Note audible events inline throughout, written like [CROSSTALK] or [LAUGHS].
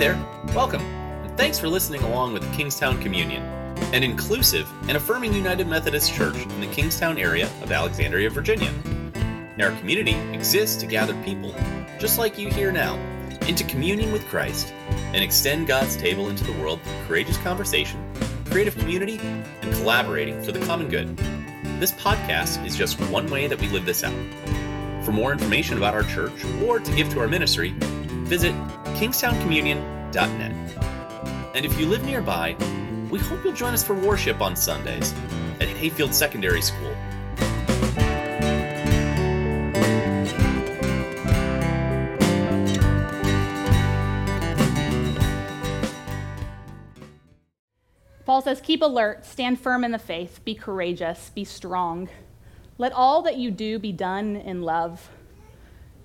there, welcome, and thanks for listening along with Kingstowne Communion, an inclusive and affirming United Methodist Church in the Kingstowne area of Alexandria, Virginia. And our community exists to gather people, just like you here now, into communion with Christ and extend God's table into the world through courageous conversation, creative community, and collaborating for the common good. This podcast is just one way that we live this out. For more information about our church or to give to our ministry, visit kingstownecommunion.net. And if you live nearby, we hope you'll join us for worship on Sundays at Hayfield Secondary School. Paul says, Keep alert, stand firm in the faith, be courageous, be strong. Let all that you do be done in love.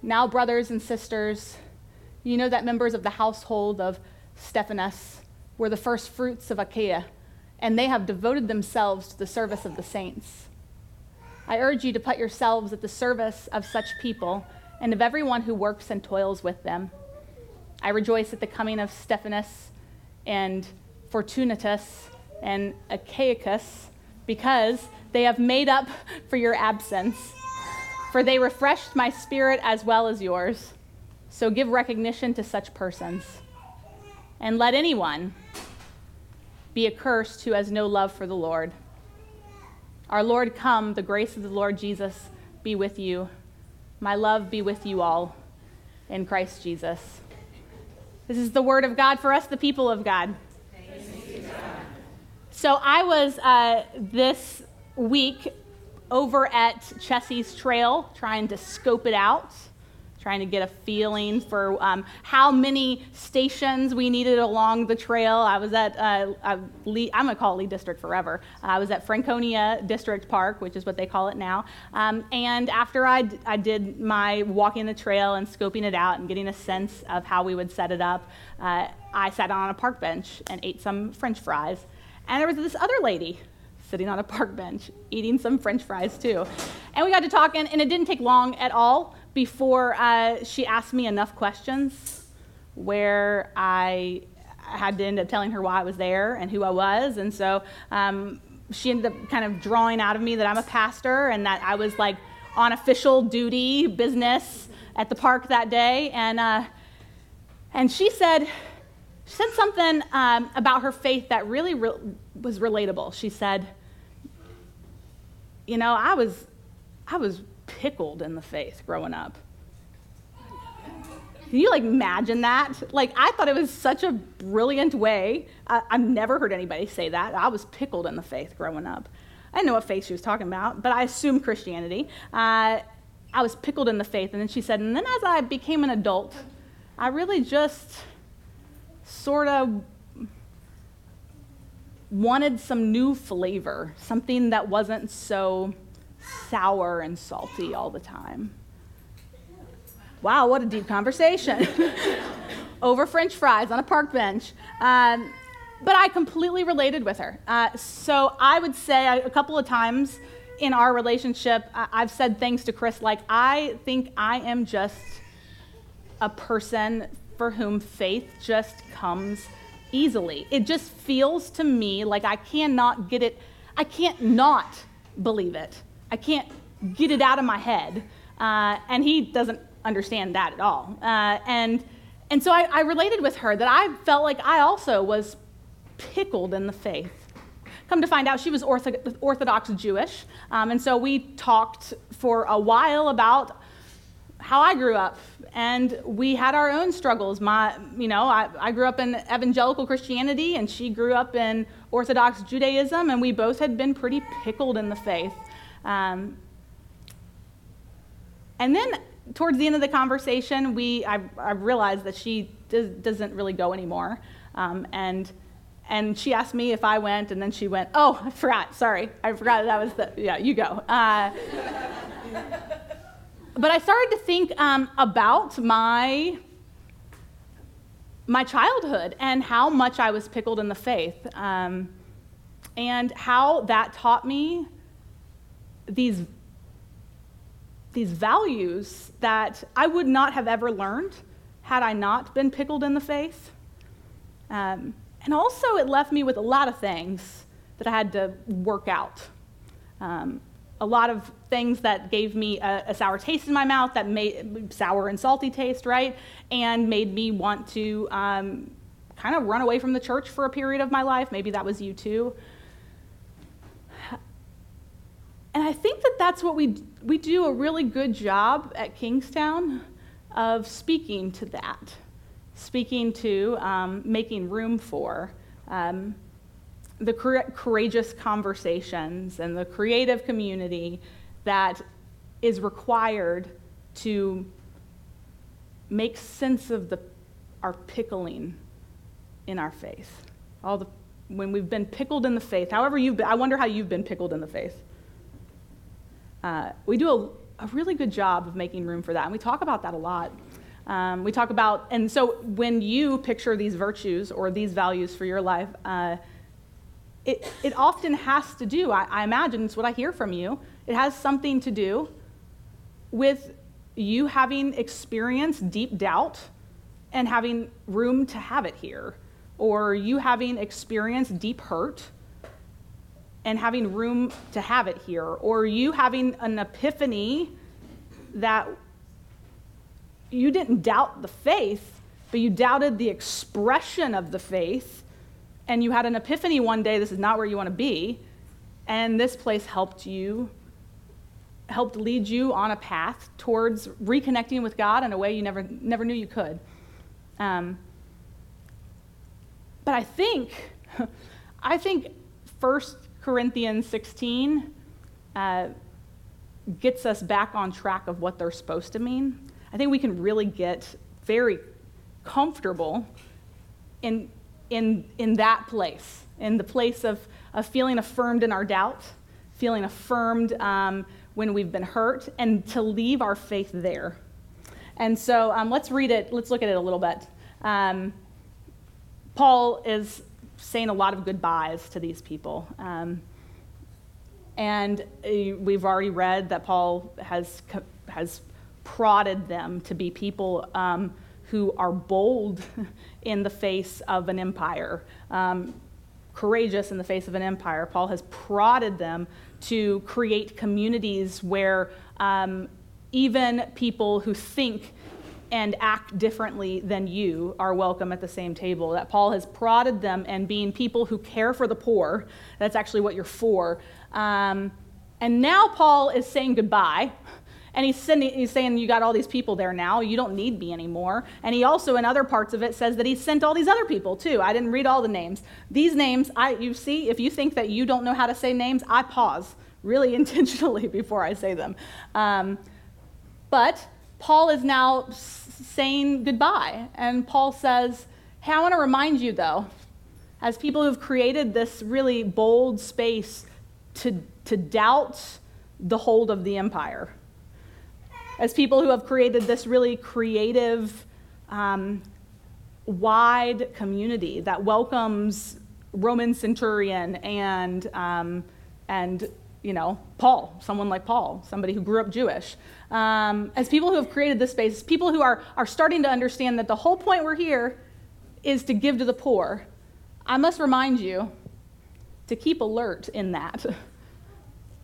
Now, brothers and sisters, you know that members of the household of Stephanas were the first fruits of Achaia, and they have devoted themselves to the service of the saints. I urge you to put yourselves at the service of such people and of everyone who works and toils with them. I rejoice at the coming of Stephanas and Fortunatus and Achaicus because they have made up for your absence. For they refreshed my spirit as well as yours. So give recognition to such persons. And let anyone be accursed who has no love for the Lord. Our Lord come, the grace of the Lord Jesus be with you. My love be with you all in Christ Jesus. This is the word of God for us, the people of God. So I was uh, this week over at Chessie's Trail trying to scope it out, trying to get a feeling for um, how many stations we needed along the trail. I was at, uh, I'm going to call it Lee District forever. I was at Franconia District Park, which is what they call it now. Um, and after I, d- I did my walking the trail and scoping it out and getting a sense of how we would set it up, uh, I sat on a park bench and ate some french fries. And there was this other lady sitting on a park bench eating some french fries too. And we got to talking, and it didn't take long at all before uh, she asked me enough questions where I had to end up telling her why I was there and who I was. And so um, she ended up kind of drawing out of me that I'm a pastor and that I was like on official duty business at the park that day. And, uh, and she said, she said something um, about her faith that really re- was relatable. She said, "You know, I was, I was pickled in the faith growing up. Can you like imagine that? Like, I thought it was such a brilliant way. I, have never heard anybody say that. I was pickled in the faith growing up. I didn't know what faith she was talking about, but I assumed Christianity. Uh, I was pickled in the faith, and then she said, and then as I became an adult, I really just." sort of wanted some new flavor, something that wasn't so sour and salty all the time. Wow, what a deep conversation. [LAUGHS] Over French fries on a park bench. Um, but I completely related with her. Uh, so I would say a couple of times in our relationship, I've said things to Chris like, I think I am just a person for whom faith just comes easily. It just feels to me like I cannot get it, I can't not believe it. I can't get it out of my head. Uh, and he doesn't understand that at all. Uh, and, and so I, I related with her that I felt like I also was pickled in the faith. Come to find out, she was Orthodox Jewish. Um, and so we talked for a while about how I grew up, and we had our own struggles. My, you know, I, I grew up in evangelical Christianity, and she grew up in Orthodox Judaism, and we both had been pretty pickled in the faith. Um, and then towards the end of the conversation, we I, I realized that she does, doesn't really go anymore, um, and and she asked me if I went, and then she went, "Oh, I forgot. Sorry, I forgot that was the yeah. You go." Uh, but I started to think um, about my my childhood and how much I was pickled in the faith, um, and how that taught me these these values that I would not have ever learned had I not been pickled in the faith. Um, and also, it left me with a lot of things that I had to work out. Um, a lot of things that gave me a, a, sour taste in my mouth, that made sour and salty taste, right? And made me want to um, kind of run away from the church for a period of my life. Maybe that was you too. And I think that that's what we, we do a really good job at Kingstowne of speaking to that, speaking to, um, making room for. Um, the courageous conversations and the creative community that is required to make sense of the, our pickling in our faith. All the, when we've been pickled in the faith, however you've been, I wonder how you've been pickled in the faith. Uh, we do a, a, really good job of making room for that, and we talk about that a lot. Um, we talk about, and so when you picture these virtues or these values for your life, uh, it, it often has to do, I, I imagine it's what I hear from you, it has something to do with you having experienced deep doubt and having room to have it here, or you having experienced deep hurt and having room to have it here, or you having an epiphany that you didn't doubt the faith, but you doubted the expression of the faith and you had an epiphany one day this is not where you want to be, and this place helped you, helped lead you on a path towards reconnecting with God in a way you never, never knew you could. Um, but I think, [LAUGHS] I think 1 Corinthians 16 uh, gets us back on track of what they're supposed to mean. I think we can really get very comfortable in in, in that place, in the place of, of feeling affirmed in our doubt, feeling affirmed um, when we've been hurt, and to leave our faith there. And so um, let's read it, let's look at it a little bit. Um, Paul is saying a lot of goodbyes to these people. Um, and uh, we've already read that Paul has, has prodded them to be people um, who are bold [LAUGHS] in the face of an empire, um, courageous in the face of an empire. Paul has prodded them to create communities where um, even people who think and act differently than you are welcome at the same table. That Paul has prodded them and being people who care for the poor. That's actually what you're for. Um, and now Paul is saying goodbye and he's, sending, he's saying, You got all these people there now. You don't need me anymore. And he also, in other parts of it, says that he sent all these other people too. I didn't read all the names. These names, I, you see, if you think that you don't know how to say names, I pause really [LAUGHS] intentionally before I say them. Um, but Paul is now saying goodbye. And Paul says, Hey, I want to remind you, though, as people who've created this really bold space to, to doubt the hold of the empire as people who have created this really creative, um, wide community that welcomes Roman centurion and, um, and you know, Paul, someone like Paul, somebody who grew up Jewish. Um, as people who have created this space, people who are, are starting to understand that the whole point we're here is to give to the poor, I must remind you to keep alert in that. [LAUGHS]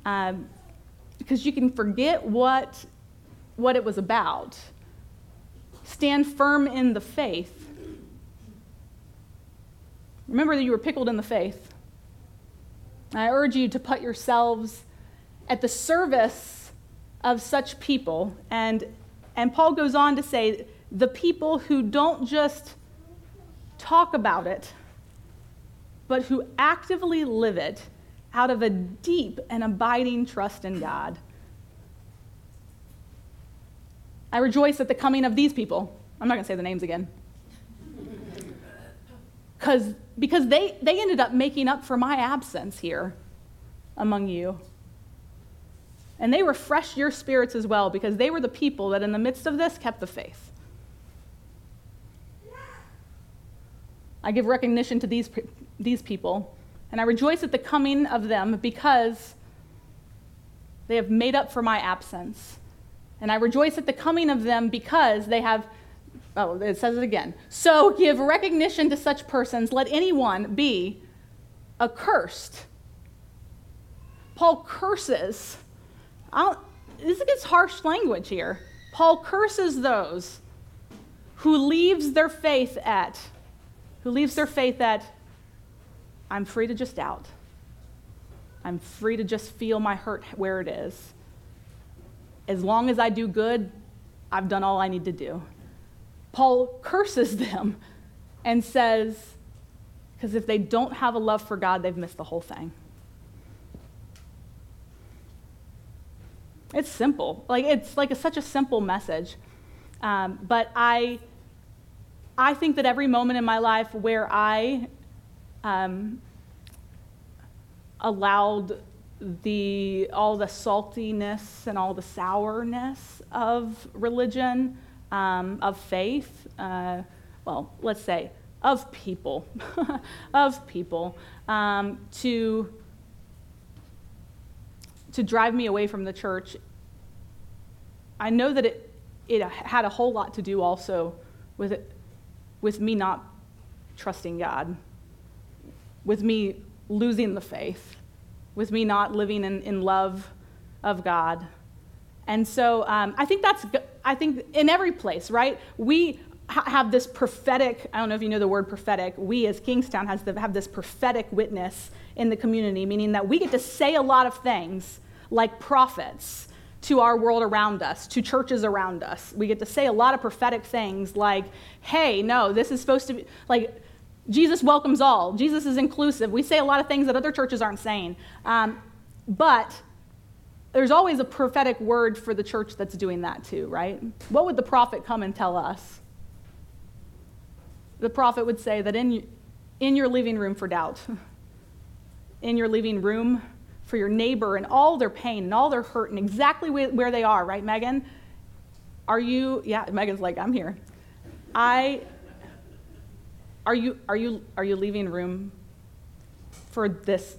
Um, because you can forget what what it was about. Stand firm in the faith. Remember that you were pickled in the faith. I urge you to put yourselves at the service of such people. And, and Paul goes on to say, the people who don't just talk about it, but who actively live it out of a deep and abiding trust in God. I rejoice at the coming of these people. I'm not going to say the names again. Cause, because they, they ended up making up for my absence here among you. And they refreshed your spirits as well because they were the people that, in the midst of this, kept the faith. I give recognition to these, these people, and I rejoice at the coming of them because they have made up for my absence. And I rejoice at the coming of them because they have oh, it says it again. So give recognition to such persons, let anyone be accursed. Paul curses. this gets harsh language here. Paul curses those who leaves their faith at, who leaves their faith at, I'm free to just doubt. I'm free to just feel my hurt where it is. As long as I do good, I've done all I need to do. Paul curses them and says, because if they don't have a love for God, they've missed the whole thing. It's simple. Like it's like a, such a simple message. Um, but I, I think that every moment in my life where I um, allowed the all the saltiness and all the sourness of religion, um, of faith, uh, well, let's say of people, [LAUGHS] of people, um, to to drive me away from the church. I know that it it had a whole lot to do also with it, with me not trusting God, with me losing the faith, with me not living in, in love of God. And so um, I think that's, I think in every place, right? We ha- have this prophetic, I don't know if you know the word prophetic, we as Kingstowne has the, have this prophetic witness in the community, meaning that we get to say a lot of things like prophets to our world around us, to churches around us. We get to say a lot of prophetic things like, hey, no, this is supposed to be, like, Jesus welcomes all. Jesus is inclusive. We say a lot of things that other churches aren't saying. Um, but there's always a prophetic word for the church that's doing that too, right? What would the prophet come and tell us? The prophet would say that in, in your living room for doubt, [LAUGHS] in your living room for your neighbor and all their pain and all their hurt and exactly where they are, right, Megan? Are you, yeah, Megan's like, I'm here. I are you, are you, are you leaving room for this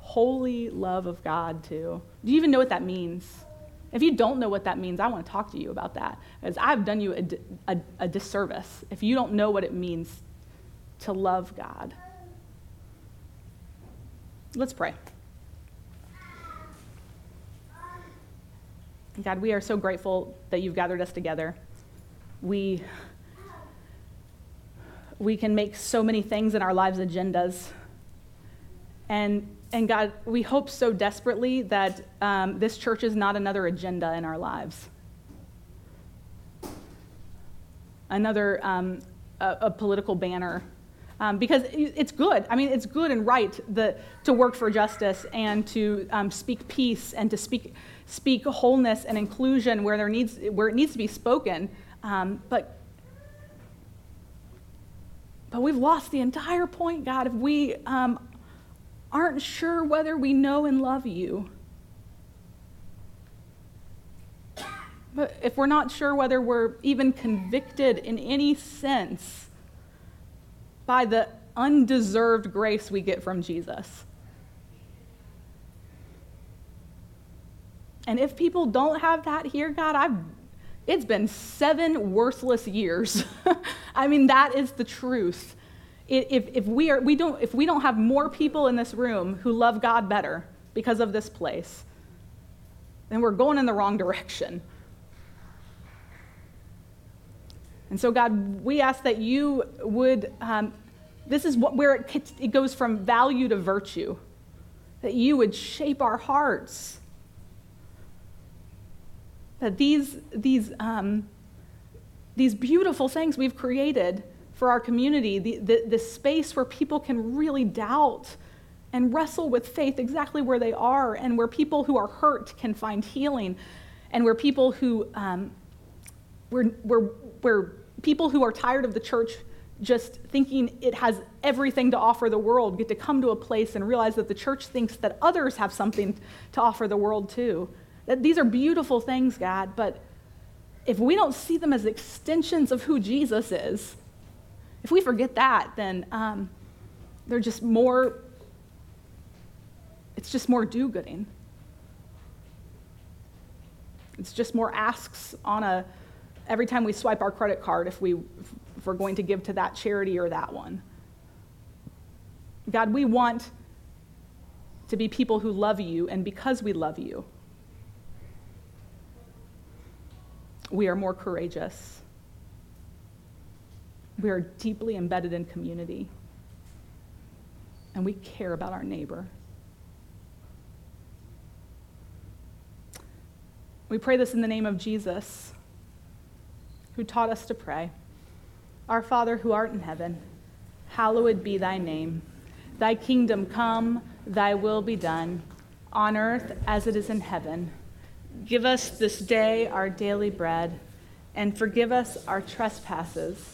holy love of God too? Do you even know what that means? If you don't know what that means, I want to talk to you about that. Because I've done you a, a, a disservice if you don't know what it means to love God. Let's pray. God, we are so grateful that you've gathered us together. We we can make so many things in our lives agendas. And, and God, we hope so desperately that um, this church is not another agenda in our lives. Another um, a, a, political banner. Um, because it's good. I mean, it's good and right the, to work for justice and to um, speak peace and to speak, speak wholeness and inclusion where, there needs, where it needs to be spoken. Um, but but we've lost the entire point, God, if we um, aren't sure whether we know and love you. But if we're not sure whether we're even convicted in any sense by the undeserved grace we get from Jesus. And if people don't have that here, God, I've it's been seven worthless years. [LAUGHS] I mean, that is the truth. If, if, we are, we don't, if we don't have more people in this room who love God better because of this place, then we're going in the wrong direction. And so, God, we ask that you would, um, this is what, where it, it goes from value to virtue, that you would shape our hearts that these, these, um, these beautiful things we've created for our community, the, the, the space where people can really doubt and wrestle with faith exactly where they are, and where people who are hurt can find healing, and where people who, um, where, where, where people who are tired of the church just thinking it has everything to offer the world get to come to a place and realize that the church thinks that others have something to offer the world too. That these are beautiful things, God, but if we don't see them as extensions of who Jesus is, if we forget that, then um, they're just more, it's just more do gooding. It's just more asks on a, every time we swipe our credit card if, we, if we're going to give to that charity or that one. God, we want to be people who love you, and because we love you, we are more courageous. We are deeply embedded in community, and we care about our neighbor. We pray this in the name of Jesus, who taught us to pray. Our Father who art in heaven, hallowed be thy name. Thy kingdom come, thy will be done, on earth as it is in heaven. Give us this day our daily bread, and forgive us our trespasses,